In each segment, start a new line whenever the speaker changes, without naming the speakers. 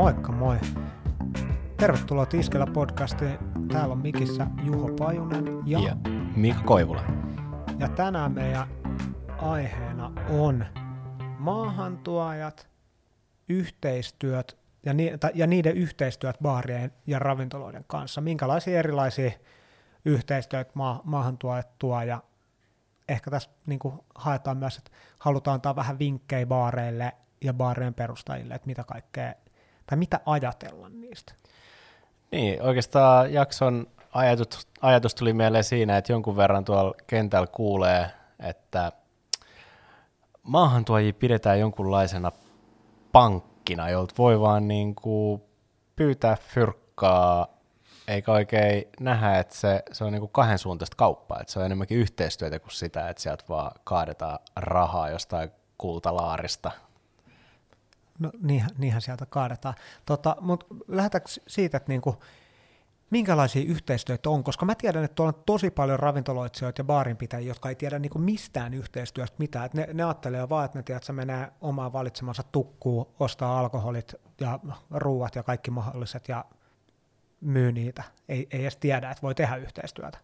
Moikka moi! Tervetuloa Tiskellä podcastiin. Täällä on mikissä Juho Pajunen ja,
ja Mika Koivula.
Ja tänään meidän aiheena on maahantuojat, yhteistyöt ja, ni- ja niiden yhteistyöt baarien ja ravintoloiden kanssa. Minkälaisia erilaisia yhteistyöt ma- maahantuojat tuo ja ehkä tässä niin haetaan myös, että halutaan antaa vähän vinkkejä baareille ja baarien perustajille, että mitä kaikkea, tai mitä ajatella niistä.
Niin, oikeastaan jakson ajatus, ajatus tuli mieleen siinä, että jonkun verran tuolla kentällä kuulee, että maahantuojia pidetään jonkunlaisena pankkina, jolta voi vaan niin kuin pyytää fyrkkaa, eikä oikein nähdä, että se, se on niin kuin kahden suuntaista kauppaa, että se on enemmänkin yhteistyötä kuin sitä, että sieltä vaan kaadetaan rahaa jostain kultalaarista
No niinhän, niinhän sieltä kaadetaan. Tota, Mutta lähdetäänkö siitä, että niinku, minkälaisia yhteistyötä on, koska mä tiedän, että tuolla on tosi paljon ravintoloitsijoita ja baarinpitäjiä, jotka ei tiedä niinku mistään yhteistyöstä mitään. Et ne, ne ajattelee vaan, että ne tiedät, että menee omaan valitsemansa tukkuun, ostaa alkoholit ja ruuat ja kaikki mahdolliset ja myy niitä. Ei, ei edes tiedä, että voi tehdä yhteistyötä.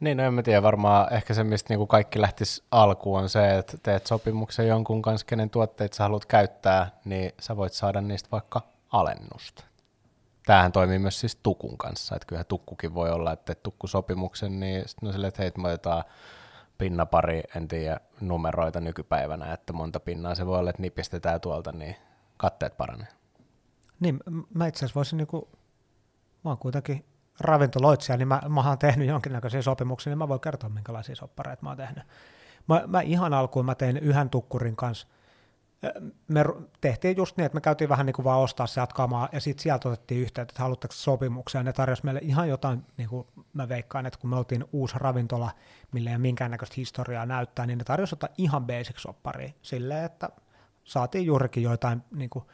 Niin, no en mä tiedä, varmaan ehkä se, mistä niinku kaikki lähtisi alkuun on se, että teet sopimuksen jonkun kanssa, kenen tuotteita sä haluat käyttää, niin sä voit saada niistä vaikka alennusta. Tämähän toimii myös siis tukun kanssa, että kyllähän tukkukin voi olla, että teet tukkusopimuksen, niin sitten no silleen, että hei, me otetaan pinnapari, en tiedä numeroita nykypäivänä, että monta pinnaa se voi olla, että nipistetään tuolta, niin katteet paranee.
Niin, mä itse asiassa voisin niinku, mä oon kuitenkin ravintoloitsija, niin mä, mä oon tehnyt jonkinnäköisiä sopimuksia, niin mä voin kertoa, minkälaisia soppareita mä oon tehnyt. Mä, mä ihan alkuun mä tein yhden tukkurin kanssa, me tehtiin just niin, että me käytiin vähän niin kuin vaan ostaa se kamaa, ja sitten sieltä otettiin yhteyttä, että haluatteko sopimuksia, ja ne tarjosi meille ihan jotain, niin kuin mä veikkaan, että kun me oltiin uusi ravintola, mille ei minkäännäköistä historiaa näyttää, niin ne tarjosi jotain ihan basic sopparia, silleen, että saatiin juurikin joitain niin kuin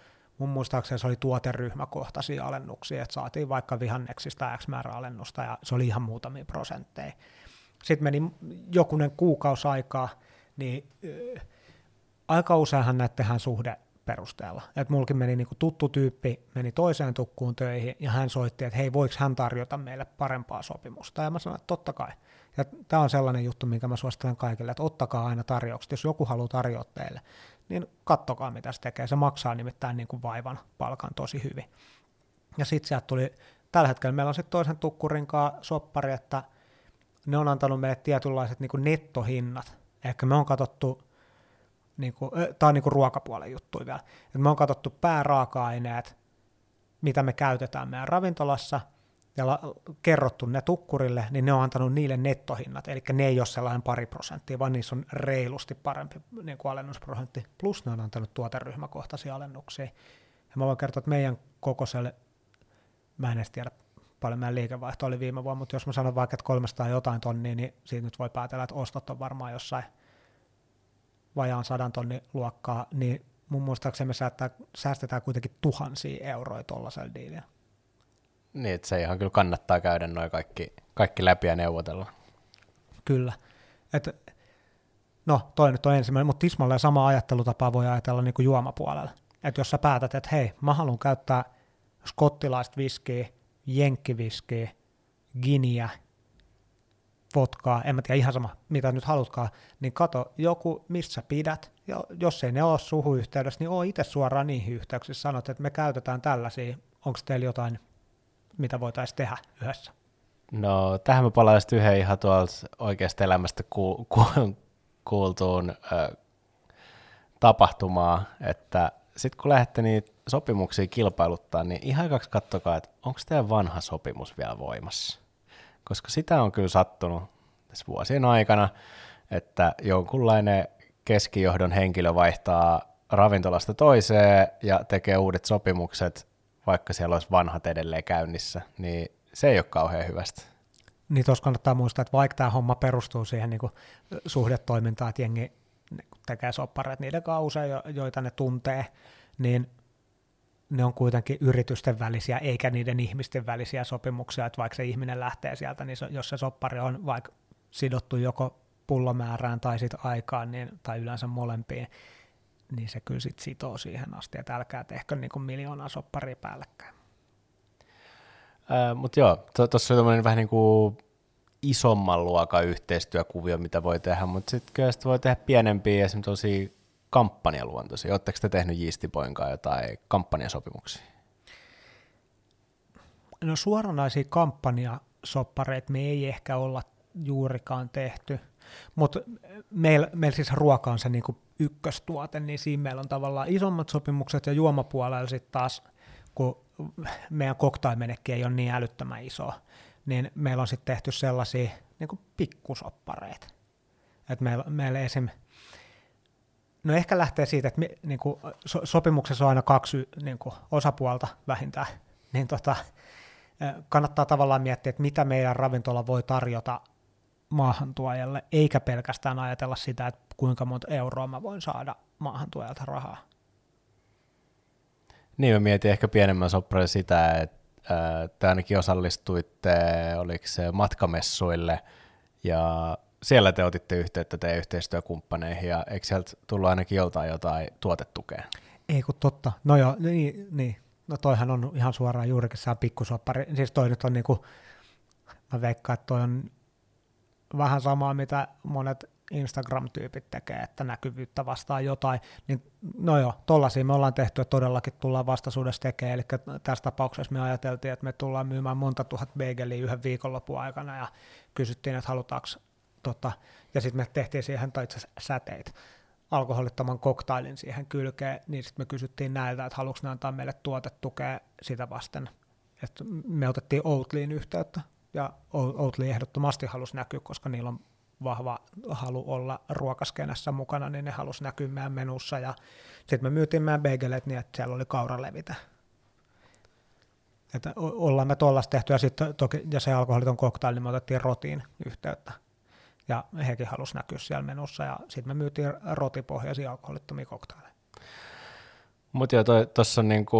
mun muistaakseni se oli tuoteryhmäkohtaisia alennuksia, että saatiin vaikka vihanneksista X määrä alennusta ja se oli ihan muutamia prosentteja. Sitten meni jokunen kuukausi aikaa, niin äh, aika useinhan näitä tehdään suhde perusteella. Että mulkin meni niinku tuttu tyyppi, meni toiseen tukkuun töihin ja hän soitti, että hei, voiko hän tarjota meille parempaa sopimusta. Ja mä sanoin, että totta kai. Ja tämä on sellainen juttu, minkä mä suosittelen kaikille, että ottakaa aina tarjoukset. Jos joku haluaa tarjota teille, niin kattokaa mitä se tekee. Se maksaa nimittäin niin kuin vaivan palkan tosi hyvin. Ja sitten sieltä tuli, tällä hetkellä meillä on sitten toisen tukkurinkaan soppari, että ne on antanut meille tietynlaiset niin kuin nettohinnat. Ehkä me on katsottu, niin kuin, tämä on niin kuin ruokapuolen juttu vielä, että me on katsottu pääraaka-aineet, mitä me käytetään meidän ravintolassa – ja la- kerrottu ne tukkurille, niin ne on antanut niille nettohinnat, eli ne ei ole sellainen pari prosenttia, vaan niissä on reilusti parempi niin kuin alennusprosentti, plus ne on antanut tuoteryhmäkohtaisia alennuksia. Ja mä voin kertoa, että meidän kokoiselle, mä en edes tiedä paljon meidän liikevaihto oli viime vuonna, mutta jos mä sanon vaikka, että 300 jotain tonnia, niin siitä nyt voi päätellä, että ostot on varmaan jossain vajaan sadan tonnin luokkaa, niin mun muistaakseni me säästetään kuitenkin tuhansia euroja tuollaisella diilillä.
Niin, että se ihan kyllä kannattaa käydä noin kaikki, kaikki läpi ja neuvotella.
Kyllä. Et, no, toi nyt on ensimmäinen, mutta tismalleen sama ajattelutapa voi ajatella niin kuin juomapuolella. Että jos sä päätät, että hei, mä haluan käyttää skottilaista viskiä, jenkkiviskiä, giniä, vodkaa, en mä tiedä ihan sama, mitä nyt halutkaan, niin kato joku, missä pidät, ja jos ei ne ole suhu yhteydessä, niin oo itse suoraan niihin yhteyksissä, sanot, että me käytetään tällaisia, onko teillä jotain mitä voitaisiin tehdä yhdessä?
No tähän mä palaisin yhden ihan tuolta oikeasta elämästä ku, ku, kuultuun ö, tapahtumaa, että sitten kun lähdette niitä sopimuksia kilpailuttaa, niin ihan kaksi kattokaa, että onko teidän vanha sopimus vielä voimassa. Koska sitä on kyllä sattunut tässä vuosien aikana, että jonkunlainen keskijohdon henkilö vaihtaa ravintolasta toiseen ja tekee uudet sopimukset vaikka siellä olisi vanhat edelleen käynnissä, niin se ei ole kauhean hyvästä.
Niin tuossa kannattaa muistaa, että vaikka tämä homma perustuu siihen niin kuin suhdetoimintaan, että jengi tekee soppareet niiden usein, joita ne tuntee, niin ne on kuitenkin yritysten välisiä, eikä niiden ihmisten välisiä sopimuksia, että vaikka se ihminen lähtee sieltä, niin jos se soppari on vaikka sidottu joko pullomäärään tai sitten aikaan, niin, tai yleensä molempiin, niin se kyllä sit sitoo siihen asti, että älkää tehkö niin kuin miljoonaa sopparia päällekkäin.
Mutta joo, tuossa to, on vähän niin kuin isomman luokan yhteistyökuvio, mitä voi tehdä, mutta sitten kyllä sitä voi tehdä pienempiä, esimerkiksi tosi kampanjaluontoisia. Oletteko te tehnyt Jistipoinkaan jotain kampanjasopimuksia?
No suoranaisia kampanjasoppareita me ei ehkä olla juurikaan tehty, mutta meillä meil siis ruoka on se niinku ykköstuote, niin siinä meillä on tavallaan isommat sopimukset ja juomapuolella sitten taas, kun meidän koktailmenekki ei ole niin älyttömän iso, niin meillä on sitten tehty sellaisia niinku pikkusoppareita. Et meillä, meillä esim. No ehkä lähtee siitä, että me, niin kuin, so, sopimuksessa on aina kaksi niin kuin, osapuolta vähintään, niin tota, kannattaa tavallaan miettiä, että mitä meidän ravintola voi tarjota maahantuojalle, eikä pelkästään ajatella sitä, että kuinka monta euroa mä voin saada maahantuojalta rahaa.
Niin, mä mietin ehkä pienemmän sopparin sitä, että te ainakin osallistuitte, oliko se matkamessuille, ja siellä te otitte yhteyttä teidän yhteistyökumppaneihin, ja eikö sieltä tullut ainakin joltain jotain tuotetukea?
Ei kun totta. No joo, niin, niin. No toihan on ihan suoraan juurikin saa pikkusoppari. Siis toi nyt on niinku, mä veikkaan, että toi on vähän samaa, mitä monet Instagram-tyypit tekee, että näkyvyyttä vastaa jotain, niin no joo, tollaisia me ollaan tehty ja todellakin tullaan vastaisuudessa tekemään, eli tässä tapauksessa me ajateltiin, että me tullaan myymään monta tuhat beigeliä yhden viikonlopun aikana ja kysyttiin, että halutaanko tota, ja sitten me tehtiin siihen tai itse säteitä alkoholittoman koktailin siihen kylkeen, niin sitten me kysyttiin näiltä, että haluatko ne antaa meille tuotetukea sitä vasten. Et me otettiin Outlyin yhteyttä, ja Oatly ehdottomasti halusi näkyä, koska niillä on vahva halu olla ruokaskenässä mukana, niin ne halusi näkyä menussa, ja sitten me myytiin meidän bageleet niin, että siellä oli kauralevitä. Että ollaan me tuollaista tehty, ja sitten toki, ja se alkoholiton koktaili, niin me otettiin rotiin yhteyttä ja hekin halusi näkyä siellä menussa, ja sitten me myytiin rotipohjaisia alkoholittomia koktaileja.
Mutta joo, tuossa on niinku,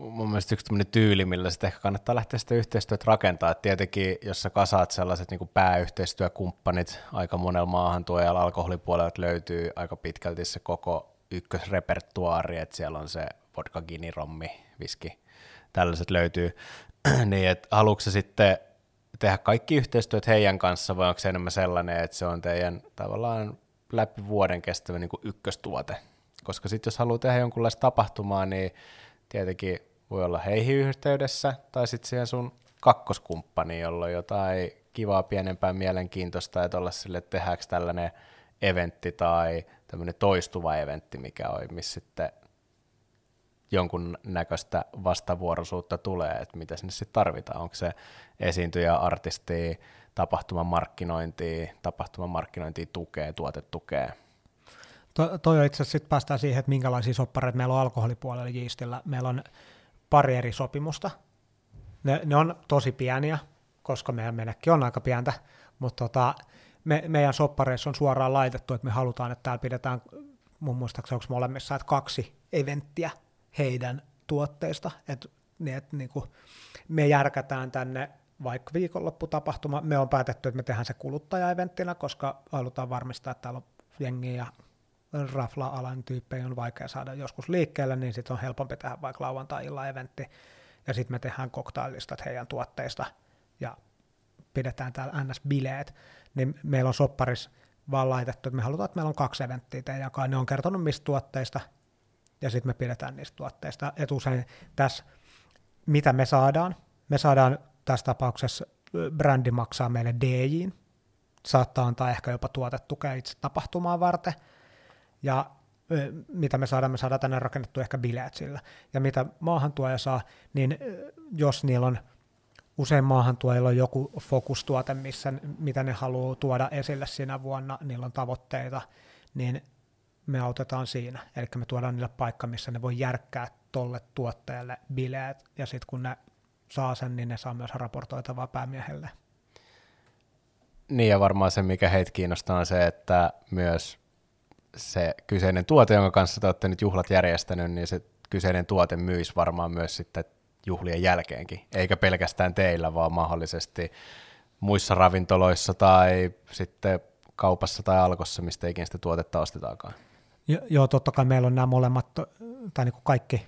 mun mielestä yksi tyyli, millä sitten ehkä kannattaa lähteä sitä yhteistyötä rakentaa. Et tietenkin, jos sä kasaat sellaiset niinku pääyhteistyökumppanit aika monella maahantuojalla alkoholipuolella löytyy aika pitkälti se koko ykkösrepertuaari, että siellä on se vodka, gini, rommi, viski, tällaiset löytyy, niin että haluatko sitten tehdä kaikki yhteistyöt heidän kanssa, vai onko se enemmän sellainen, että se on teidän tavallaan läpi vuoden kestävä niin ykköstuote? Koska sitten jos haluaa tehdä jonkunlaista tapahtumaa, niin tietenkin voi olla heihin yhteydessä, tai sitten siihen sun kakkoskumppani, jolla on jotain kivaa, pienempää, mielenkiintoista, että olla sille, että tehdäänkö tällainen eventti tai tämmöinen toistuva eventti, mikä on, missä sitten jonkun näköistä vastavuoroisuutta tulee, että mitä sinne sitten tarvitaan. Onko se esiintyjä, artisti, tapahtuman markkinointi, tapahtuman markkinointi tukee, tuotetukee.
To, toi on itse asiassa päästään siihen, että minkälaisia soppareita meillä on alkoholipuolella jiistillä. Meillä on pari eri sopimusta. Ne, ne on tosi pieniä, koska meidän menekki on aika pientä, mutta tota, me, meidän soppareissa on suoraan laitettu, että me halutaan, että täällä pidetään mun muistaakseni onko molemmissa, että kaksi eventtiä heidän tuotteista, että niin, että niin kuin me järkätään tänne vaikka viikonlopputapahtuma, me on päätetty, että me tehdään se kuluttajaeventtinä, koska halutaan varmistaa, että täällä on jengiä ja rafla-alan tyyppejä on vaikea saada joskus liikkeelle, niin sitten on helpompi tehdä vaikka lauantai-illan eventti, ja sitten me tehdään koktailistat heidän tuotteista, ja pidetään täällä NS-bileet, niin meillä on sopparis vaan laitettu, että me halutaan, että meillä on kaksi eventtiä teidän kanssa, ne on kertonut mistä tuotteista, ja sitten me pidetään niistä tuotteista. Et usein tässä, mitä me saadaan, me saadaan tässä tapauksessa brändi maksaa meille DJ, saattaa antaa ehkä jopa tuotetukea itse tapahtumaan varten, ja mitä me saadaan, me saadaan tänne rakennettu ehkä bileet sillä. Ja mitä maahantuoja saa, niin jos niillä on usein maahantuojilla on joku fokustuote, missä, mitä ne haluaa tuoda esille siinä vuonna, niillä on tavoitteita, niin me autetaan siinä. Eli me tuodaan niille paikka, missä ne voi järkkää tolle tuotteelle bileet, ja sitten kun ne saa sen, niin ne saa myös raportoitavaa päämiehelle.
Niin, ja varmaan se, mikä heitä kiinnostaa, on se, että myös se kyseinen tuote, jonka kanssa te olette nyt juhlat järjestänyt, niin se kyseinen tuote myisi varmaan myös sitten juhlien jälkeenkin, eikä pelkästään teillä, vaan mahdollisesti muissa ravintoloissa tai sitten kaupassa tai alkossa, mistä ikinä sitä tuotetta ostetaankaan.
joo, totta kai meillä on nämä molemmat, tai niin kuin kaikki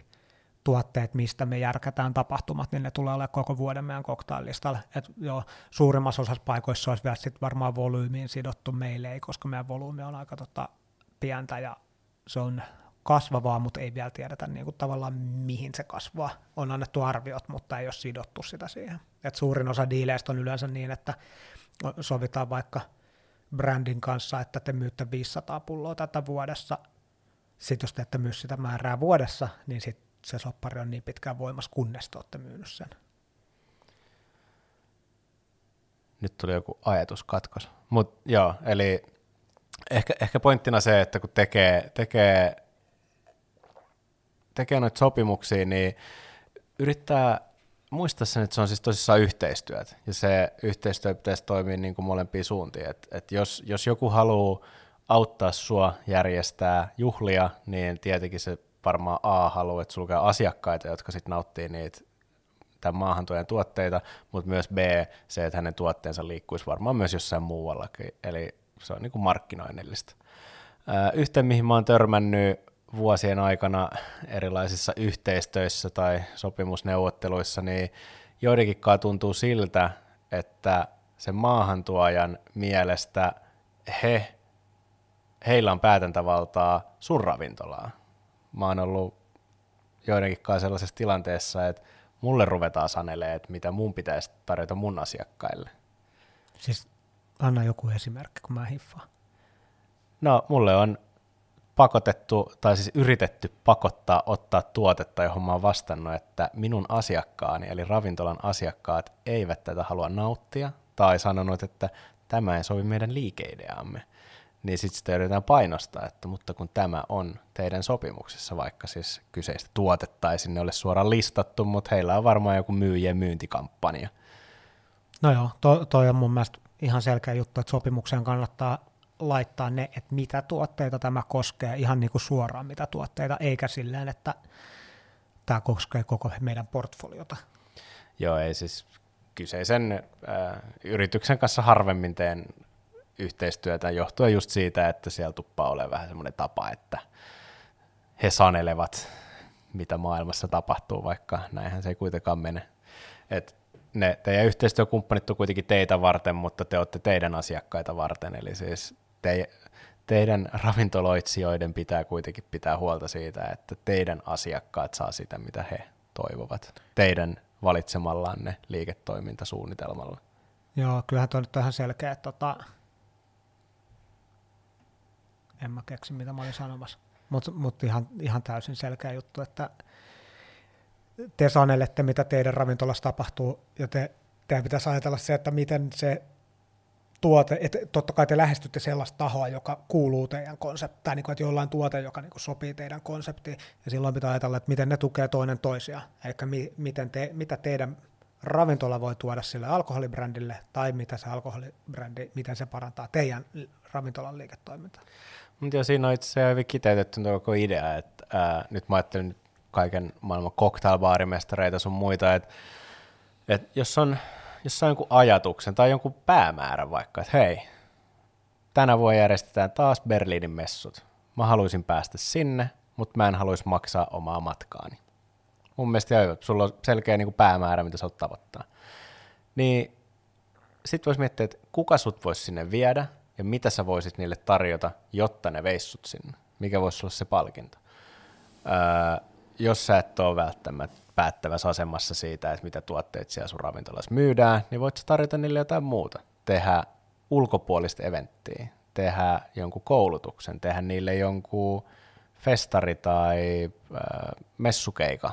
tuotteet, mistä me järkätään tapahtumat, niin ne tulee olemaan koko vuoden meidän cocktail-listalla. Et joo, suurimmassa osassa paikoissa olisi vielä sit varmaan volyymiin sidottu, meille ei, koska meidän volyymi on aika tota, pientä ja se on kasvavaa, mutta ei vielä tiedetä niin kuin tavallaan mihin se kasvaa. On annettu arviot, mutta ei ole sidottu sitä siihen. Et suurin osa diileistä on yleensä niin, että sovitaan vaikka brändin kanssa, että te myytte 500 pulloa tätä vuodessa. Sitten jos te ette myy sitä määrää vuodessa, niin sitten se soppari on niin pitkään voimassa, kunnes te olette myynyt sen.
Nyt tuli joku ajatuskatkos. Mutta joo, eli ehkä, ehkä pointtina se, että kun tekee, tekee, tekee noita sopimuksia, niin yrittää muistaa sen, että se on siis tosissaan yhteistyöt, ja se yhteistyö pitäisi toimia niin kuin molempiin suuntiin. Et, et jos, jos joku haluaa auttaa sua järjestää juhlia, niin tietenkin se varmaan A haluaa, että sulkee asiakkaita, jotka sitten nauttii niitä tämän maahantuojan tuotteita, mutta myös B se, että hänen tuotteensa liikkuisi varmaan myös jossain muuallakin, eli se on niin kuin markkinoinnillista. Yhteen, mihin mä oon törmännyt vuosien aikana erilaisissa yhteistöissä tai sopimusneuvotteluissa, niin joidenkin tuntuu siltä, että sen maahantuojan mielestä he, heillä on päätäntävaltaa sun ravintolaa mä oon ollut joidenkin sellaisessa tilanteessa, että mulle ruvetaan sanelemaan, että mitä mun pitäisi tarjota mun asiakkaille.
Siis anna joku esimerkki, kun mä hiffaan.
No, mulle on pakotettu, tai siis yritetty pakottaa ottaa tuotetta, johon mä oon vastannut, että minun asiakkaani, eli ravintolan asiakkaat, eivät tätä halua nauttia, tai sanonut, että tämä ei sovi meidän liikeideamme niin sitten sitä yritetään painostaa, että mutta kun tämä on teidän sopimuksessa, vaikka siis kyseistä tuotetta ei sinne ole suoraan listattu, mutta heillä on varmaan joku myyjien myyntikampanja.
No joo, to, toi on mun mielestä ihan selkeä juttu, että sopimukseen kannattaa laittaa ne, että mitä tuotteita tämä koskee, ihan niin kuin suoraan mitä tuotteita, eikä silleen, että tämä koskee koko meidän portfoliota.
Joo, ei siis kyseisen äh, yrityksen kanssa harvemmin teen yhteistyötä johtuen just siitä, että siellä tuppaa olemaan vähän semmoinen tapa, että he sanelevat, mitä maailmassa tapahtuu, vaikka näinhän se ei kuitenkaan mene. Et ne teidän yhteistyökumppanit on kuitenkin teitä varten, mutta te olette teidän asiakkaita varten, eli siis te, teidän ravintoloitsijoiden pitää kuitenkin pitää huolta siitä, että teidän asiakkaat saa sitä, mitä he toivovat, teidän valitsemallanne liiketoimintasuunnitelmalla.
Joo, kyllähän tuo nyt on ihan selkeä, että tota, en mä keksi mitä mä olin sanomassa. Mutta mut ihan, ihan täysin selkeä juttu, että te sanelette, mitä teidän ravintolassa tapahtuu, ja te, teidän pitäisi ajatella se, että miten se tuote, että totta kai te lähestytte sellaista tahoa, joka kuuluu teidän konseptiin, tai niin kuin, että jollain tuote, joka niin kuin sopii teidän konseptiin, ja silloin pitää ajatella, että miten ne tukee toinen toisiaan, eli mi, miten te, mitä teidän ravintola voi tuoda sille alkoholibrändille, tai mitä se alkoholibrändi, miten se parantaa teidän ravintolan liiketoimintaa.
Mutta siinä on itse asiassa hyvin kiteytetty koko idea, että ää, nyt mä ajattelin kaiken maailman cocktailbaarimestareita sun muita, että et jos on jos on jonkun ajatuksen tai jonkun päämäärän vaikka, että hei, tänä vuonna järjestetään taas Berliinin messut. Mä haluaisin päästä sinne, mutta mä en haluaisi maksaa omaa matkaani. Mun mielestä joo, sulla on selkeä niin kuin päämäärä, mitä sä oot tavoittaa. Niin sit voisi miettiä, että kuka sut voisi sinne viedä, ja mitä sä voisit niille tarjota, jotta ne veissut sinne? Mikä voisi olla se palkinto? Öö, jos sä et ole välttämättä päättävässä asemassa siitä, että mitä tuotteet siellä sun ravintolassa myydään, niin voit tarjota niille jotain muuta. Tehdä ulkopuolista eventtiä, tehdä jonkun koulutuksen, tehdä niille jonkun festari tai äh, messukeika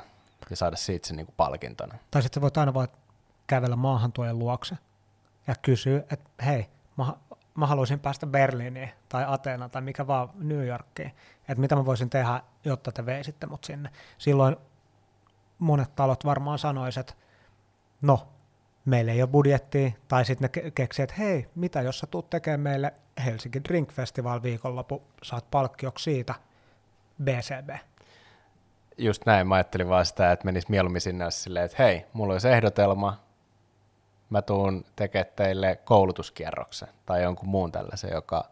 ja saada siitä sen niinku palkintona.
Tai sitten voit aina vaan kävellä maahantuojan luokse ja kysyä, että hei, mä mä haluaisin päästä Berliiniin tai Ateenaan tai mikä vaan New Yorkiin, että mitä mä voisin tehdä, jotta te veisitte mut sinne. Silloin monet talot varmaan sanoisivat, että no, meillä ei ole budjettia, tai sitten ne keksii, että hei, mitä jos sä tuut tekemään meille Helsinki Drink Festival viikonloppu, saat palkkioksi siitä BCB.
Just näin, mä ajattelin vaan sitä, että menisi mieluummin sinne silleen, että hei, mulla olisi ehdotelma, mä tuun tekemään teille koulutuskierroksen tai jonkun muun tällaisen, joka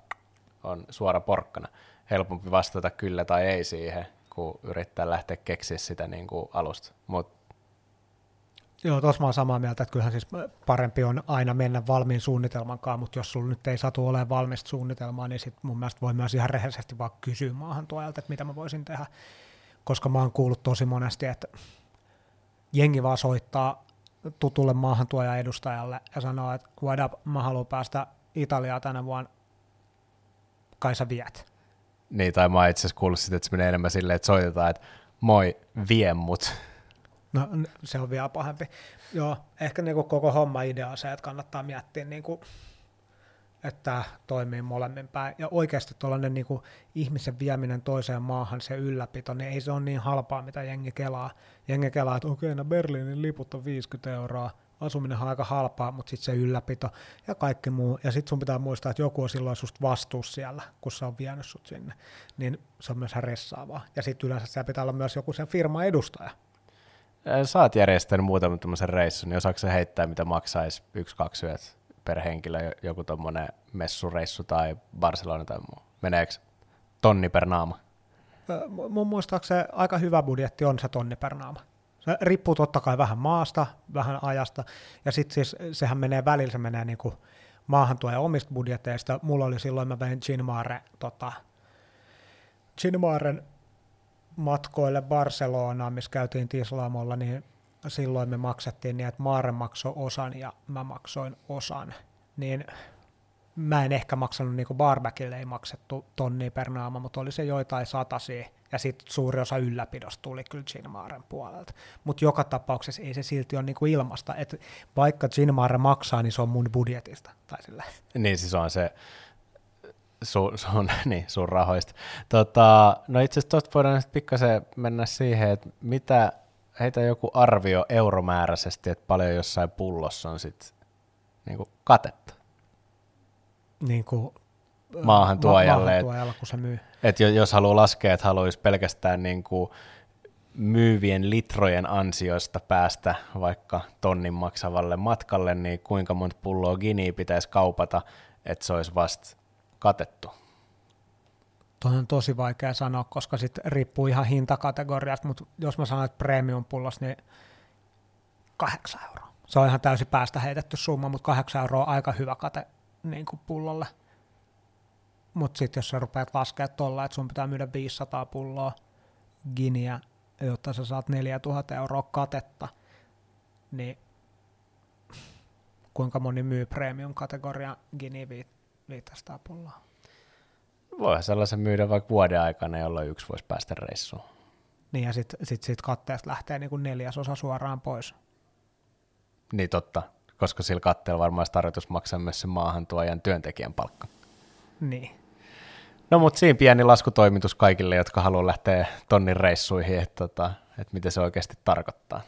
on suora porkkana. Helpompi vastata kyllä tai ei siihen, kun yrittää lähteä keksiä sitä niin kuin alusta. Mut
Joo, tuossa mä oon samaa mieltä, että kyllähän siis parempi on aina mennä valmiin suunnitelman mutta jos sulla nyt ei satu olemaan valmista suunnitelmaa, niin sit mun mielestä voi myös ihan rehellisesti vaan kysyä maahantuojalta, että mitä mä voisin tehdä, koska mä oon kuullut tosi monesti, että jengi vaan soittaa tutulle maahantuojan edustajalle ja sanoo, että what up, mä haluan päästä Italiaa tänä vuonna, kai sä viet.
Niin, tai mä itse asiassa kuullut sitä, että se menee enemmän silleen, että soitetaan, että moi, vie mut.
No se on vielä pahempi. Joo, ehkä niinku koko homma idea on se, että kannattaa miettiä, niinku, että tämä toimii molemmin päin. Ja oikeasti tuollainen niinku ihmisen vieminen toiseen maahan, se ylläpito, niin ei se ole niin halpaa, mitä jengi kelaa. Jengi kelaa, että okei, no Berliinin liput on 50 euroa, asuminen on aika halpaa, mutta sitten se ylläpito ja kaikki muu. Ja sitten sun pitää muistaa, että joku on silloin susta vastuussa siellä, kun se on vienyt sut sinne. Niin se on myös ressaavaa. Ja sitten yleensä siellä pitää olla myös joku sen firman edustaja,
Sä oot järjestänyt muutaman tämmöisen reissun, niin osaako se heittää, mitä maksaisi yksi, kaksi yöt per henkilö, joku tuommoinen messureissu tai Barcelona tai muu? Meneekö tonni per naama?
Mun muistaakseni aika hyvä budjetti on se tonni per naama. Se riippuu totta kai vähän maasta, vähän ajasta, ja sitten siis sehän menee välillä, se menee niinku maahantuojan omista budjeteista. Mulla oli silloin, mä vein Ginmare, tota, matkoille Barcelonaan, missä käytiin Tislamolla, niin silloin me maksettiin niin, että Maare maksoi osan ja mä maksoin osan. Niin mä en ehkä maksanut, niin kuin Barbackille ei maksettu tonni per naama, mutta oli se joitain satasia, ja sitten suuri osa ylläpidosta tuli kyllä Ginmaaren puolelta. Mutta joka tapauksessa ei se silti ole niin kuin ilmasta, että vaikka Ginmaare maksaa, niin se on mun budjetista. Tai sillä.
Niin, siis on se su, sun, niin, sun rahoista. Tota, no itse asiassa tuosta voidaan nyt pikkasen mennä siihen, että mitä, heitä joku arvio euromääräisesti, että paljon jossain pullossa on sitten niin katetta.
Niin kuin
maahan tuojalle.
Ma- maahan kun se myy.
Et jos haluaa laskea, että haluaisi pelkästään niin kuin myyvien litrojen ansioista päästä vaikka tonnin maksavalle matkalle, niin kuinka monta pulloa Giniä pitäisi kaupata, että se olisi vasta katettu?
Tuo on tosi vaikea sanoa, koska sitten riippuu ihan hintakategoriasta, mutta jos mä sanon, että premium pullos, niin 8 euroa. Se on ihan täysin päästä heitetty summa, mutta 8 euroa on aika hyvä kate niin kuin pullolle. Mutta sitten jos sä rupeat laskemaan tuolla, että sun pitää myydä 500 pulloa giniä, jotta sä saat 4000 euroa katetta, niin kuinka moni myy premium-kategoria gini 500 pulloa.
Voihan sellaisen myydä vaikka vuoden aikana, jolloin yksi voisi päästä reissuun.
Niin ja sitten sit, sit katteesta lähtee niin kuin neljäsosa suoraan pois.
Niin totta, koska sillä katteella varmaan olisi tarkoitus maksaa myös sen maahantuojan työntekijän palkka.
Niin.
No mutta siinä pieni laskutoimitus kaikille, jotka haluaa lähteä tonnin reissuihin, että, tota, että mitä se oikeasti tarkoittaa.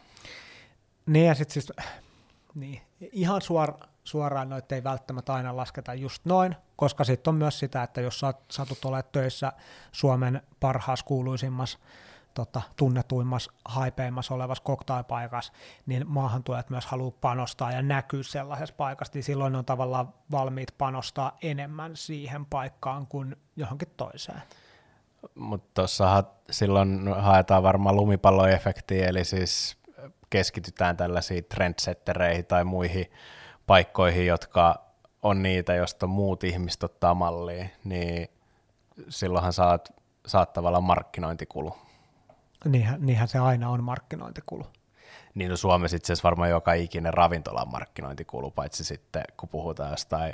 Niin ja sitten siis, niin, ihan suor, suoraan noita ei välttämättä aina lasketa just noin, koska sitten on myös sitä, että jos saat, satut olemaan töissä Suomen parhaassa kuuluisimmassa tota, tunnetuimmassa, haipeimmassa olevassa cocktailpaikassa, niin maahantuojat myös haluaa panostaa ja näkyy sellaisessa paikassa, niin silloin on tavallaan valmiit panostaa enemmän siihen paikkaan kuin johonkin toiseen.
Mutta tuossa silloin haetaan varmaan lumipalloefektiä, eli siis keskitytään tällaisiin trendsettereihin tai muihin paikkoihin, jotka on niitä, josta muut ihmiset ottaa mallia, niin silloinhan saat, saat tavallaan markkinointikulu.
Niinhän, niinhän se aina on markkinointikulu.
Niin no Suomessa itse asiassa varmaan joka ikinen ravintola on markkinointikulu, paitsi sitten kun puhutaan jostain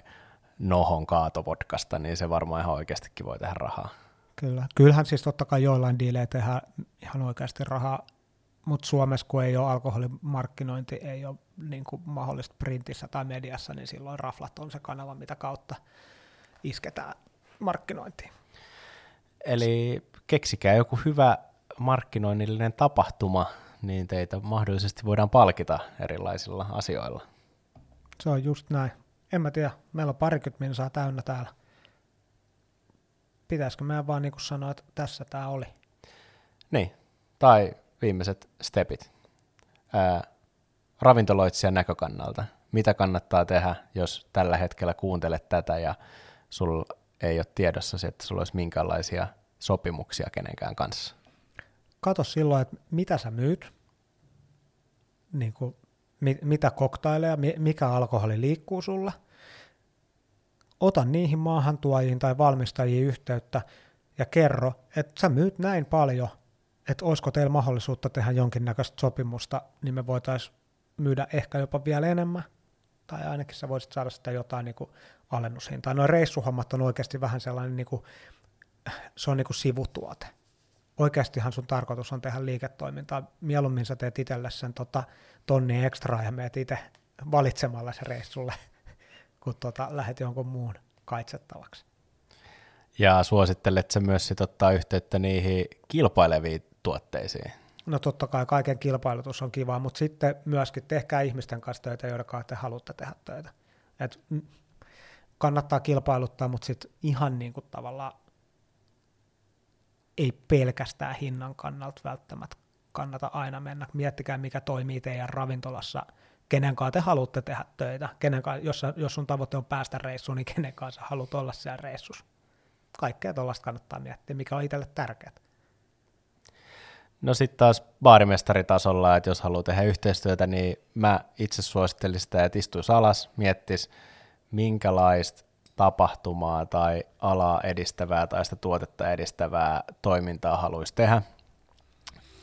nohon kaatovodkasta, niin se varmaan ihan oikeastikin voi tehdä rahaa.
Kyllä. Kyllähän siis totta kai joillain diileillä tehdään ihan oikeasti rahaa mutta Suomessa kun ei ole alkoholimarkkinointi, ei ole niin kuin mahdollista printissä tai mediassa, niin silloin raflat on se kanava, mitä kautta isketään markkinointiin.
Eli keksikää joku hyvä markkinoinnillinen tapahtuma, niin teitä mahdollisesti voidaan palkita erilaisilla asioilla.
Se on just näin. En mä tiedä, meillä on parikymmentä minsaa täynnä täällä. Pitäisikö meidän vaan niin sanoa, että tässä tämä oli?
Niin, tai viimeiset stepit. Ää, ravintoloitsijan näkökannalta. Mitä kannattaa tehdä, jos tällä hetkellä kuuntelet tätä ja sul ei ole tiedossa se, että sulla olisi minkäänlaisia sopimuksia kenenkään kanssa?
Kato silloin, että mitä sä myyt, niin kuin, mit, mitä koktaileja, mikä alkoholi liikkuu sulla. Ota niihin maahantuojiin tai valmistajiin yhteyttä ja kerro, että sä myyt näin paljon, että olisiko teillä mahdollisuutta tehdä jonkinnäköistä sopimusta, niin me voitaisiin myydä ehkä jopa vielä enemmän, tai ainakin sä voisit saada sitä jotain niin kuin alennushintaa. Noin reissuhommat on oikeasti vähän sellainen, niin kuin, se on niin kuin sivutuote. Oikeastihan sun tarkoitus on tehdä liiketoimintaa. Mieluummin sä teet itselle sen tota, tonni ekstraa ja meet itse valitsemalla se reissulle, kun tota, lähet jonkun muun kaitsettavaksi.
Ja suosittelet sä myös sit ottaa yhteyttä niihin kilpaileviin tuotteisiin?
No totta kai kaiken kilpailutus on kiva, mutta sitten myöskin tehkää ihmisten kanssa töitä, joiden kanssa te haluatte tehdä töitä. Et kannattaa kilpailuttaa, mutta sitten ihan niin kuin tavallaan ei pelkästään hinnan kannalta välttämättä kannata aina mennä. Miettikää, mikä toimii teidän ravintolassa, kenen kanssa te haluatte tehdä töitä, kenen kanssa, jos, jos sun tavoite on päästä reissuun, niin kenen kanssa haluat olla siellä reissussa. Kaikkea tuollaista kannattaa miettiä, mikä on itselle tärkeää.
No sitten taas baarimestaritasolla, että jos haluaa tehdä yhteistyötä, niin mä itse suosittelisin sitä, että istuisi alas, miettis, minkälaista tapahtumaa tai alaa edistävää tai sitä tuotetta edistävää toimintaa haluaisi tehdä.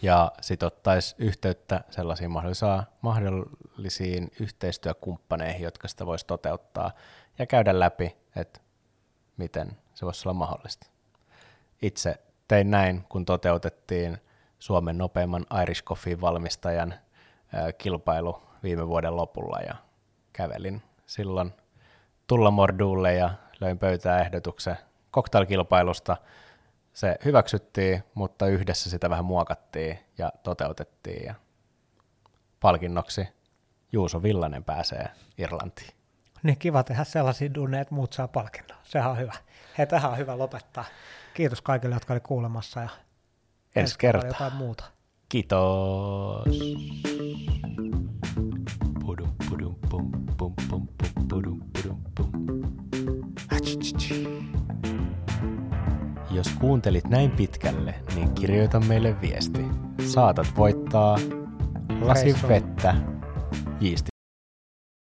Ja sitten ottaisi yhteyttä sellaisiin mahdollisiin yhteistyökumppaneihin, jotka sitä voisi toteuttaa ja käydä läpi, että miten se voisi olla mahdollista. Itse tein näin, kun toteutettiin – Suomen nopeimman Irish Coffee valmistajan kilpailu viime vuoden lopulla ja kävelin silloin tulla morduulle ja löin pöytää ehdotuksen koktailkilpailusta. Se hyväksyttiin, mutta yhdessä sitä vähän muokattiin ja toteutettiin ja palkinnoksi Juuso Villanen pääsee Irlantiin.
Niin kiva tehdä sellaisia dunneja, että muut saa palkinnon. Sehän on hyvä. Hei, tähän on hyvä lopettaa. Kiitos kaikille, jotka oli kuulemassa ja
ensi kertaa.
Jotain muuta.
Kiitos. Jos kuuntelit näin pitkälle, niin kirjoita meille viesti. Saatat voittaa lasin vettä